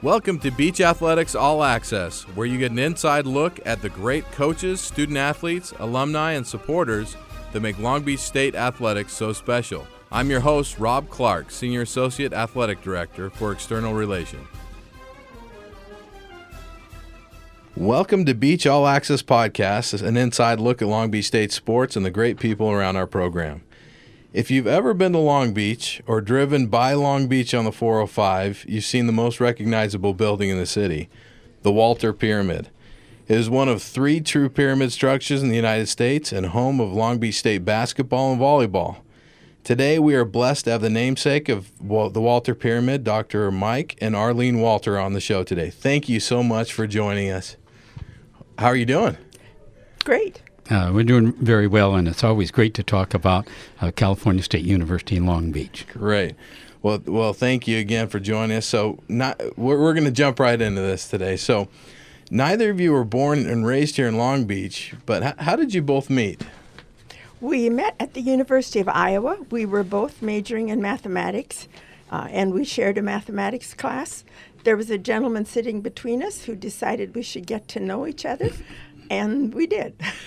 Welcome to Beach Athletics All Access, where you get an inside look at the great coaches, student athletes, alumni, and supporters that make Long Beach State athletics so special. I'm your host, Rob Clark, Senior Associate Athletic Director for External Relations. Welcome to Beach All Access Podcast, an inside look at Long Beach State sports and the great people around our program. If you've ever been to Long Beach or driven by Long Beach on the 405, you've seen the most recognizable building in the city, the Walter Pyramid. It is one of three true pyramid structures in the United States and home of Long Beach State basketball and volleyball. Today, we are blessed to have the namesake of the Walter Pyramid, Dr. Mike and Arline Walter, on the show today. Thank you so much for joining us. How are you doing? Great. Uh, we're doing very well, and it's always great to talk about uh, California State University in Long Beach. Great. Well, well, thank you again for joining us. So, not, we're, we're going to jump right into this today. So, neither of you were born and raised here in Long Beach, but how, how did you both meet? We met at the University of Iowa. We were both majoring in mathematics, uh, and we shared a mathematics class. There was a gentleman sitting between us who decided we should get to know each other and we did.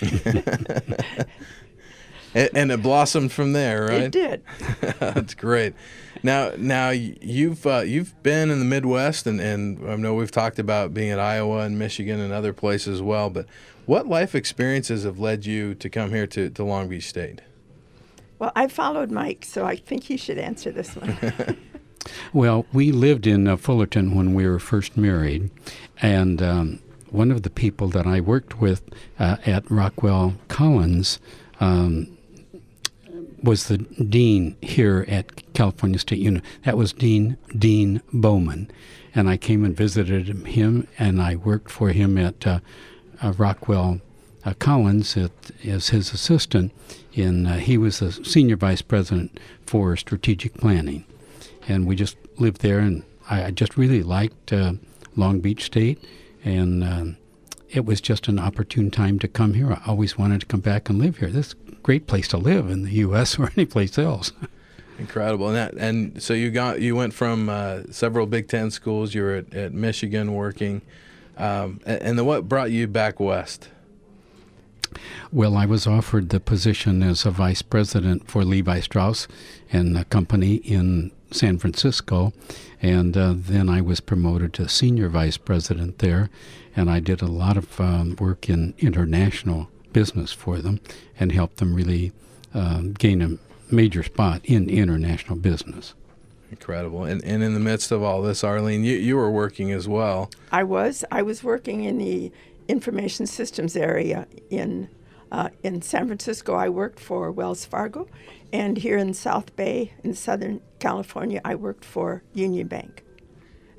and, and, it blossomed from there, right? It did. That's great. Now, now you've uh, you've been in the Midwest, and, and I know we've talked about being at Iowa and Michigan and other places as well. But what life experiences have led you to come here to, to Long Beach State? Well, I followed Mike, so I think he should answer this one. well, we lived in uh, Fullerton when we were first married, and um, one of the people that I worked with uh, at Rockwell Collins um, was the dean here at California State University. That was Dean Dean Bowman, and I came and visited him, and I worked for him at uh, uh, Rockwell uh, Collins at, as his assistant. In uh, he was the senior vice president for strategic planning, and we just lived there, and I, I just really liked uh, Long Beach State and um, it was just an opportune time to come here. I always wanted to come back and live here. This is a great place to live in the U.S. or any place else. Incredible, and that, and so you got you went from uh, several Big Ten schools. You were at, at Michigan working, um, and, and then what brought you back west? Well, I was offered the position as a vice president for Levi Strauss and a company in San Francisco, and uh, then I was promoted to senior vice president there, and I did a lot of um, work in international business for them and helped them really um, gain a major spot in international business. Incredible. And, and in the midst of all this, Arline, you, you were working as well. I was. I was working in the information systems area in uh, in San Francisco. I worked for Wells Fargo, and here in South Bay in Southern California, I worked for Union Bank.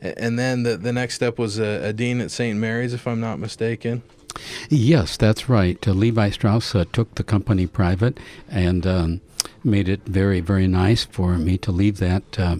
And then the, the next step was a, a dean at St. Mary's, if I'm not mistaken. Yes, that's right. Uh, Levi Strauss uh, took the company private and um, made it very, very nice for me to leave that uh,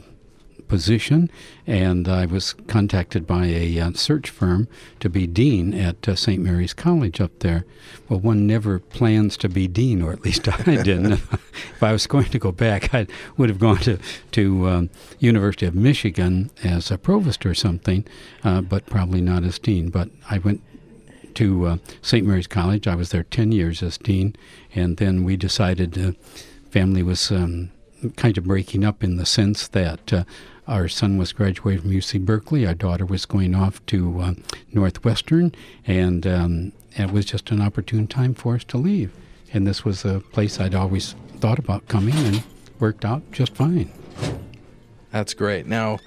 position, and I was contacted by a uh, search firm to be dean at uh, St. Mary's College up there. Well, one never plans to be dean, or at least I didn't. if I was going to go back, I would have gone to to um, University of Michigan as a provost or something, uh, but probably not as dean. But I went to uh, St. Mary's College. I was there 10 years as dean, and then we decided the family was um, kind of breaking up in the sense that uh, our son was graduating from UC Berkeley. Our daughter was going off to uh, Northwestern, and um, it was just an opportune time for us to leave. And this was a place I'd always thought about coming, and worked out just fine. That's great. Now,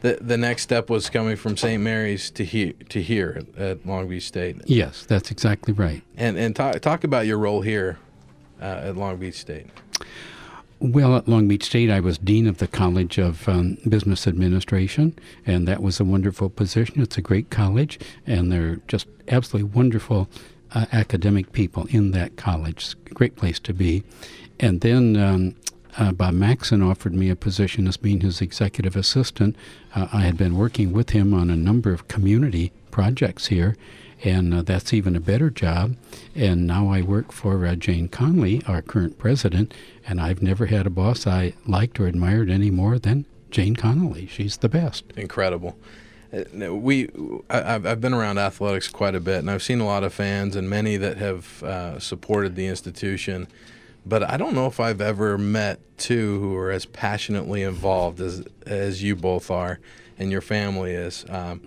the the next step was coming from St. Mary's to here to here at Long Beach State. Yes, that's exactly right. And and talk talk about your role here uh, at Long Beach State. Well, at Long Beach State, I was dean of the College of um, Business Administration, and that was a wonderful position. It's a great college, and they're just absolutely wonderful uh, academic people in that college. Great place to be. And then um, uh, Bob Maxson offered me a position as being his executive assistant. Uh, I had been working with him on a number of community projects here, and uh, that's even a better job. And now I work for uh, Jane Conoley, our current president, and I've never had a boss I liked or admired any more than Jane Conoley. She's the best. Incredible. Uh, we, I've been around athletics quite a bit, and I've seen a lot of fans and many that have uh, supported the institution. But I don't know if I've ever met two who are as passionately involved as as you both are, and your family is. Um,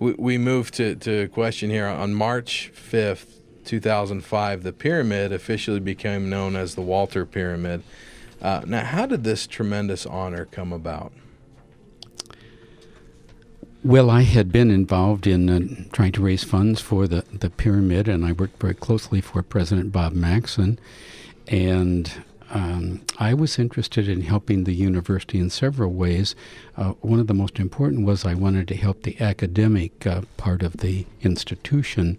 we, we to to a question here on March fifth, two thousand five. The pyramid officially became known as the Walter Pyramid. Uh, now, how did this tremendous honor come about? Well, I had been involved in uh, trying to raise funds for the, the pyramid, and I worked very closely for President Bob Maxson. And um, I was interested in helping the university in several ways. Uh, one of the most important was I wanted to help the academic uh, part of the institution.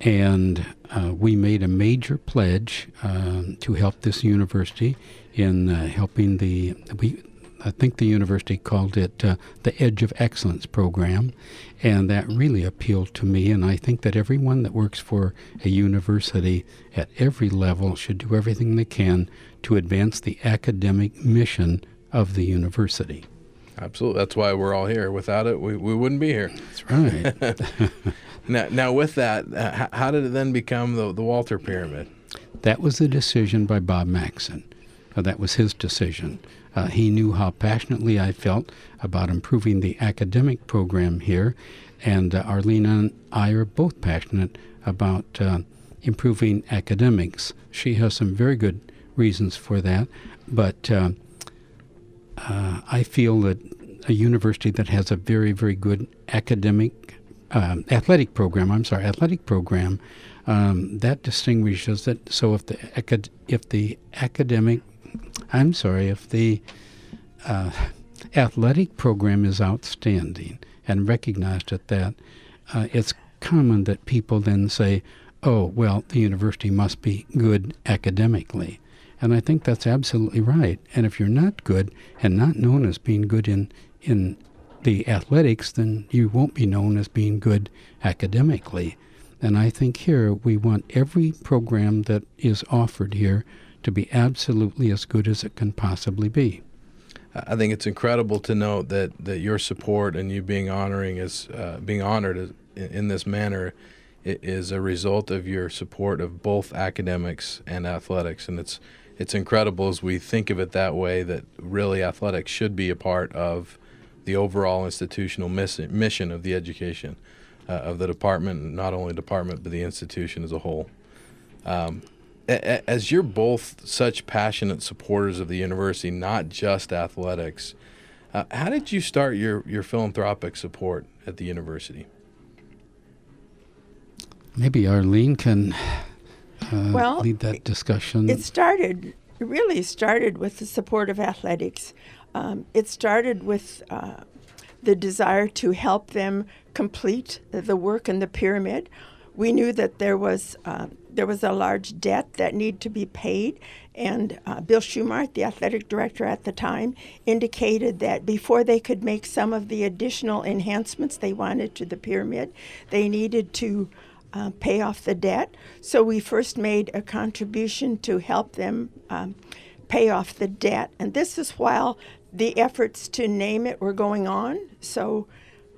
And uh, we made a major pledge um, to help this university in uh, helping the. We, I think the university called it uh, the Edge of Excellence program, and that really appealed to me. And I think that everyone that works for a university at every level should do everything they can to advance the academic mission of the university. Absolutely. That's why we're all here. Without it, we, we wouldn't be here. That's right. now, now, with that, uh, how did it then become the, the Walter Pyramid? That was a decision by Bob Maxson. Uh, that was his decision. Uh, he knew how passionately I felt about improving the academic program here, and uh, Arline and I are both passionate about uh, improving academics. She has some very good reasons for that, but uh, I feel that a university that has a very, very good academic, um, athletic program, I'm sorry, athletic program, um, that distinguishes it. So if the, if the academic I'm sorry, if the uh, athletic program is outstanding and recognized at that, uh, it's common that people then say, oh, well, the university must be good academically. And I think that's absolutely right. And if you're not good and not known as being good in, in the athletics, then you won't be known as being good academically. And I think here we want every program that is offered here to be absolutely as good as it can possibly be. I think it's incredible to note that, that your support and you being honoring is uh, being honored in, in this manner is a result of your support of both academics and athletics, and it's it's incredible as we think of it that way that really athletics should be a part of the overall institutional mission of the education uh, of the department, not only department but the institution as a whole. Um, as you're both such passionate supporters of the university, not just athletics, uh, how did you start your, your philanthropic support at the university? Maybe Arline can uh, well, lead that discussion. It started, it really started with the support of athletics. Um, it started with uh, the desire to help them complete the work in the pyramid. We knew that there was uh, there was a large debt that needed to be paid, and uh, Bill Shumard, the athletic director at the time, indicated that before they could make some of the additional enhancements they wanted to the pyramid, they needed to uh, pay off the debt. So we first made a contribution to help them um, pay off the debt, and this is while the efforts to name it were going on. So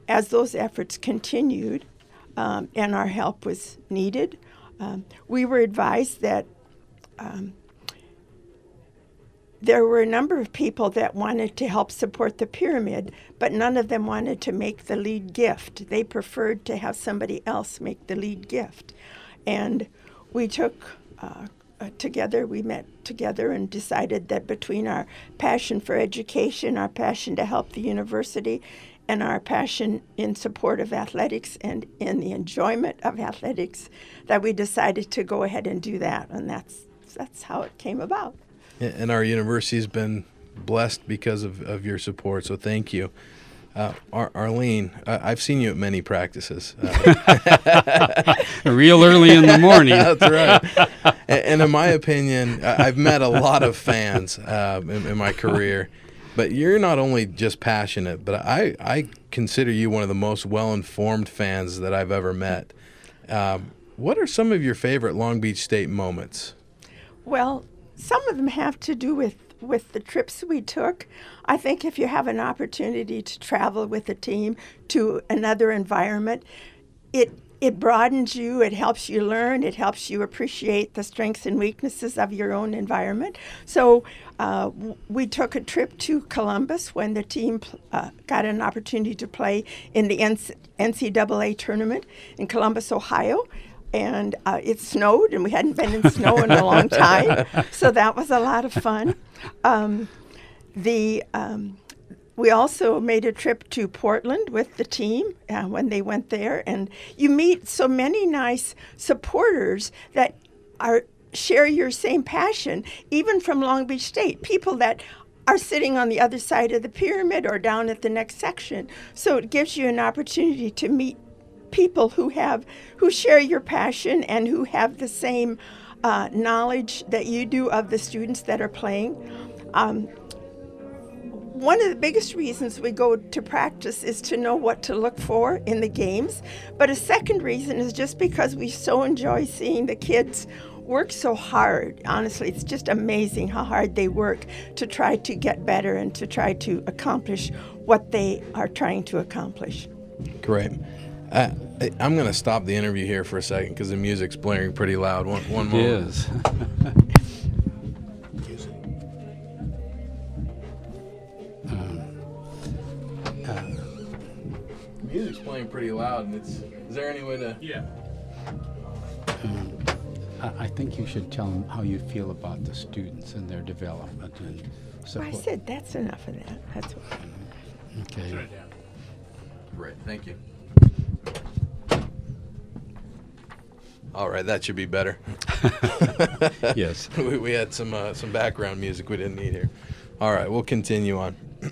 as those efforts continued, um, and our help was needed. Um, we were advised that um, there were a number of people that wanted to help support the pyramid, but none of them wanted to make the lead gift. They preferred to have somebody else make the lead gift. And we took uh, uh, together, we met together and decided that between our passion for education, our passion to help the university, and our passion in support of athletics and in the enjoyment of athletics that we decided to go ahead and do that and that's that's how it came about and our university's been blessed because of, of your support so thank you uh, Ar- Arline, I- have seen you at many practices. Uh, Real early in the morning. That's right. And, and, in my opinion, I've met a lot of fans uh, in, in my career. But you're not only just passionate, but I, I consider you one of the most well informed fans that I've ever met. Um, what are some of your favorite Long Beach State moments? Well, some of them have to do with with the trips we took. I think if you have an opportunity to travel with a team to another environment, it it broadens you, it helps you learn, it helps you appreciate the strengths and weaknesses of your own environment. So, uh, we took a trip to Columbus when the team uh, got an opportunity to play in the NCAA tournament in Columbus, Ohio. And uh, it snowed, and we hadn't been in snow in a long time. So, that was a lot of fun. Um, the um, we also made a trip to Portland with the team uh, when they went there, and you meet so many nice supporters that are share your same passion, even from Long Beach State. People that are sitting on the other side of the pyramid or down at the next section. So it gives you an opportunity to meet people who have who share your passion and who have the same uh, knowledge that you do of the students that are playing. Um, one of the biggest reasons we go to practice is to know what to look for in the games. But a second reason is just because we so enjoy seeing the kids work so hard. Honestly, it's just amazing how hard they work to try to get better and to try to accomplish what they are trying to accomplish. Great. Uh, I'm going to stop the interview here for a second because the music's blaring pretty loud. One, one moment. It is. music's playing pretty loud, and it's. Is there any way to? Yeah. Um, I, I think you should tell them how you feel about the students and their development and Well, support. I said that's enough of that. That's what. Okay. Turn it down. Great. Thank you. All right, that should be better. Yes. we, we had some uh, some background music we didn't need here. All right, we'll continue on.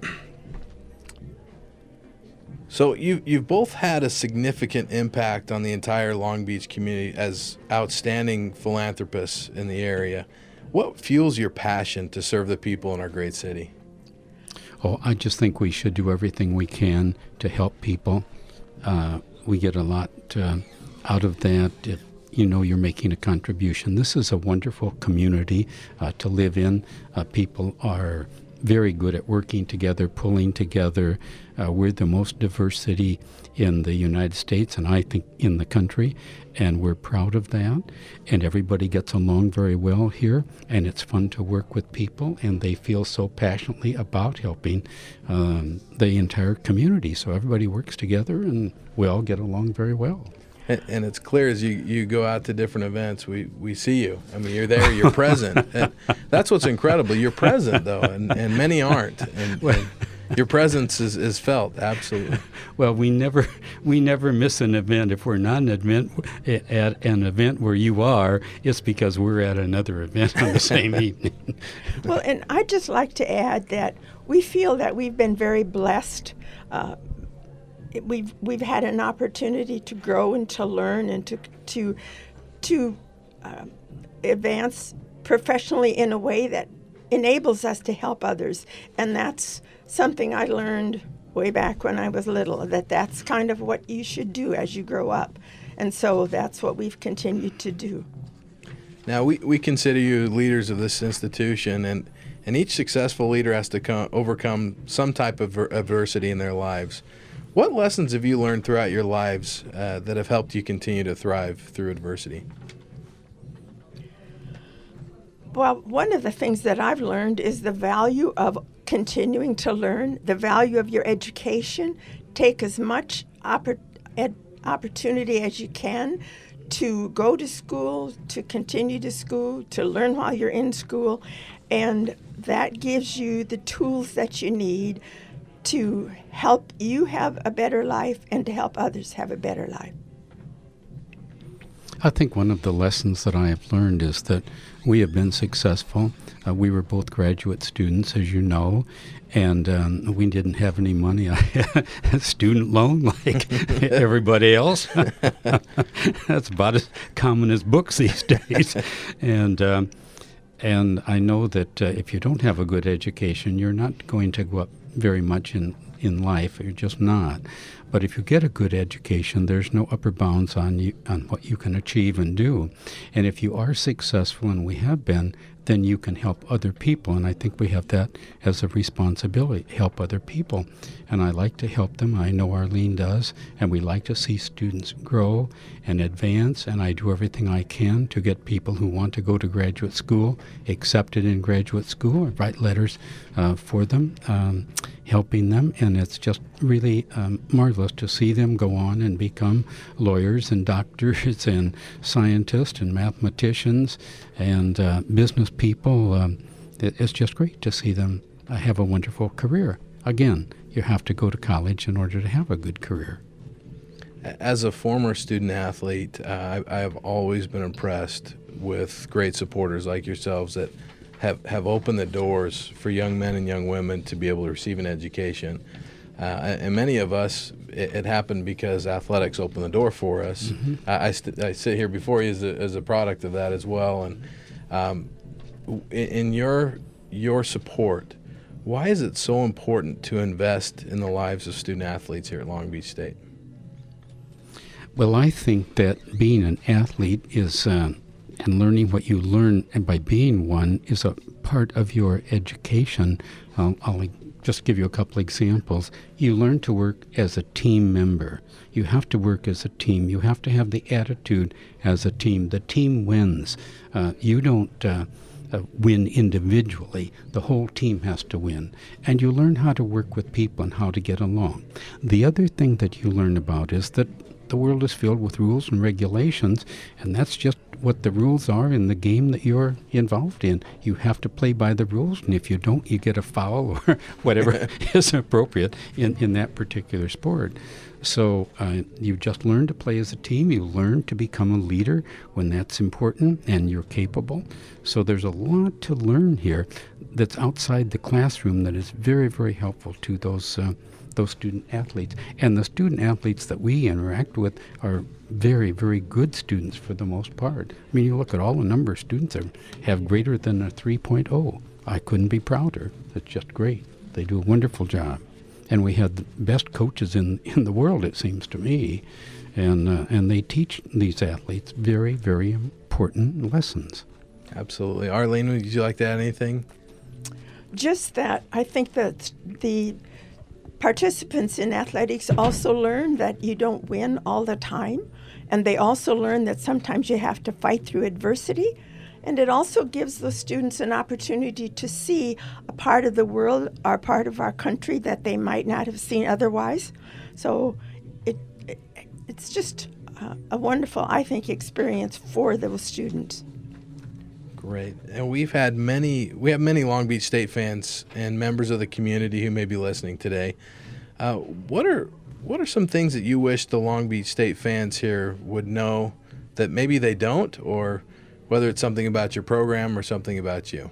so you you've both had a significant impact on the entire Long Beach community as outstanding philanthropists in the area. What fuels your passion to serve the people in our great city? Oh, I just think we should do everything we can to help people. Uh, we get a lot uh, out of that if you know you're making a contribution. This is a wonderful community uh, to live in. Uh, people are very good at working together, pulling together. Uh, we're the most diverse city in the United States, and I think in the country, and we're proud of that. And everybody gets along very well here, and it's fun to work with people, and they feel so passionately about helping um, the entire community. So everybody works together, and we all get along very well. And, and it's clear as you, you go out to different events, we, we see you. I mean, you're there, you're present. And that's what's incredible. You're present, though, and, and many aren't. And, and your presence is, is felt, absolutely. Well, we never we never miss an event. If we're not an event at an event where you are, it's because we're at another event on the same evening. Well, and I'd just like to add that we feel that we've been very blessed. Uh, it- we've we've had an opportunity to grow and to learn and to to to um, advance professionally in a way that enables us to help others, and that's something I learned way back when I was little. That that's kind of what you should do as you grow up, and so that's what we've continued to do. Now, we, we consider you leaders of this institution, and, and each successful leader has to come, overcome some type of ver- adversity in their lives. What lessons have you learned throughout your lives uh, that have helped you continue to thrive through adversity? Well, one of the things that I've learned is the value of continuing to learn, the value of your education. Take as much oppor- ed- opportunity as you can to go to school, to continue to school, to learn while you're in school, and that gives you the tools that you need to help you have a better life and to help others have a better life. I think one of the lessons that I have learned is that we have been successful. Uh, we were both graduate students, as you know, and um, we didn't have any money. I had a student loan like everybody else. That's about as common as books these days. and um, and I know that uh, if you don't have a good education, you're not going to go up very much in, in life. You're just not. But if you get a good education, there's no upper bounds on you on what you can achieve and do. And if you are successful, and we have been, then you can help other people. And I think we have that as a responsibility help other people. And I like to help them. I know Arline does. And we like to see students grow and advance. And I do everything I can to get people who want to go to graduate school accepted in graduate school. I write letters uh, for them, um, helping them. And it's just really um, marvelous to see them go on and become lawyers and doctors and scientists and mathematicians and uh, business people. Um, it, it's just great to see them uh, have a wonderful career. Again, you have to go to college in order to have a good career. As a former student athlete, uh, I, have always been impressed with great supporters like yourselves that have, have opened the doors for young men and young women to be able to receive an education. Uh, and many of us, it, it, happened because athletics opened the door for us. Mm-hmm. I, I, st- I, sit here before you as a, as a, product of that as well. And um, in, in your your support, why is it so important to invest in the lives of student athletes here at Long Beach State? Well, I think that being an athlete is, uh, and learning what you learn and by being one is a part of your education. Um, I'll just give you a couple examples. You learn to work as a team member. You have to work as a team. You have to have the attitude as a team. The team wins. Uh, you don't uh, uh, win individually. The whole team has to win. And you learn how to work with people and how to get along. The other thing that you learn about is that the world is filled with rules and regulations, and that's just what the rules are in the game that you're involved in. You have to play by the rules, and if you don't, you get a foul or whatever is appropriate in, in that particular sport. So uh, you just learn to play as a team. You learn to become a leader when that's important and you're capable. So there's a lot to learn here that's outside the classroom that is very, very helpful to those. Uh, those student athletes. And the student athletes that we interact with are very, very good students for the most part. I mean, you look at all the number of students that have greater than a 3.0. I couldn't be prouder. It's just great. They do a wonderful job. And we have the best coaches in, in the world, it seems to me. And, uh, and they teach these athletes very, very important lessons. Absolutely. Arline, would you like to add anything? Just that I think that the participants in athletics also learn that you don't win all the time, and they also learn that sometimes you have to fight through adversity. And it also gives the students an opportunity to see a part of the world or part of our country that they might not have seen otherwise. So it, it it's just a wonderful, I think, experience for those students. Great. And we've had many, we have many Long Beach State fans and members of the community who may be listening today. Uh, what are what are some things that you wish the Long Beach State fans here would know that maybe they don't, or whether it's something about your program or something about you?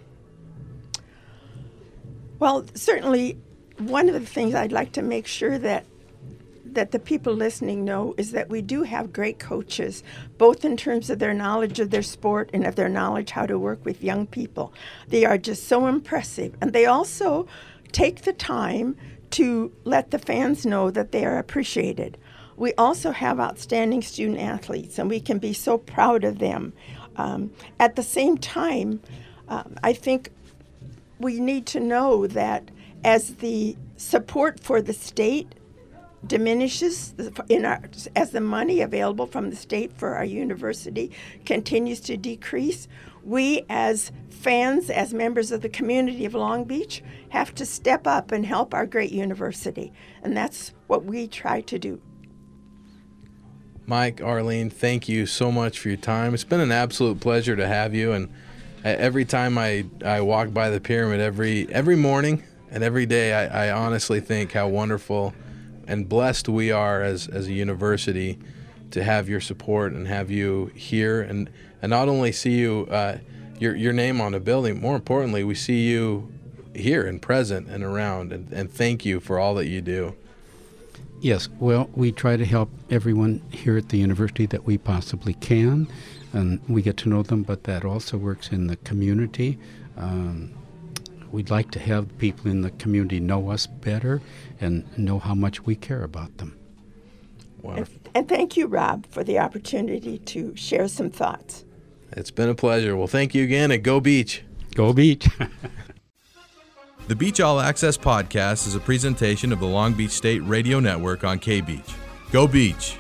Well, certainly, one of the things I'd like to make sure that that the people listening know is that we do have great coaches, both in terms of their knowledge of their sport and of their knowledge how to work with young people. They are just so impressive. And they also take the time to let the fans know that they are appreciated. We also have outstanding student athletes, and we can be so proud of them. Um, at the same time, um, I think we need to know that as the support for the state diminishes in our, as the money available from the state for our university continues to decrease, we as fans, as members of the community of Long Beach, have to step up and help our great university. And that's what we try to do. Mike, Arline, thank you so much for your time. It's been an absolute pleasure to have you. And every time I, I walk by the pyramid, every every morning and every day, I, I honestly think how wonderful and blessed we are as, as a university to have your support and have you here and, and not only see you uh, your, your name on a building more importantly we see you here and present and around and, and thank you for all that you do yes well we try to help everyone here at the university that we possibly can and we get to know them but that also works in the community um, we'd like to have people in the community know us better and know how much we care about them. Wonderful. And, and thank you, Rob, for the opportunity to share some thoughts. It's been a pleasure. Well, thank you again, and go beach. Go Beach. the Beach All Access podcast is a presentation of the Long Beach State Radio Network on K Beach. Go Beach!